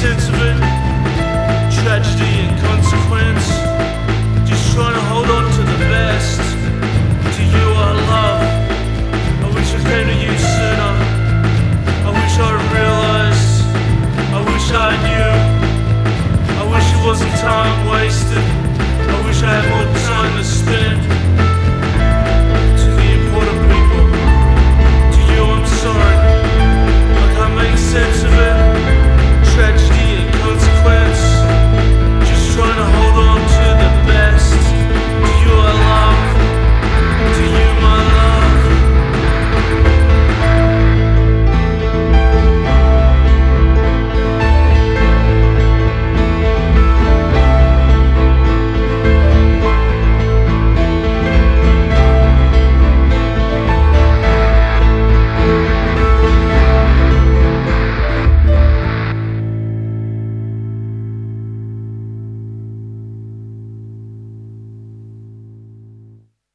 sense of it.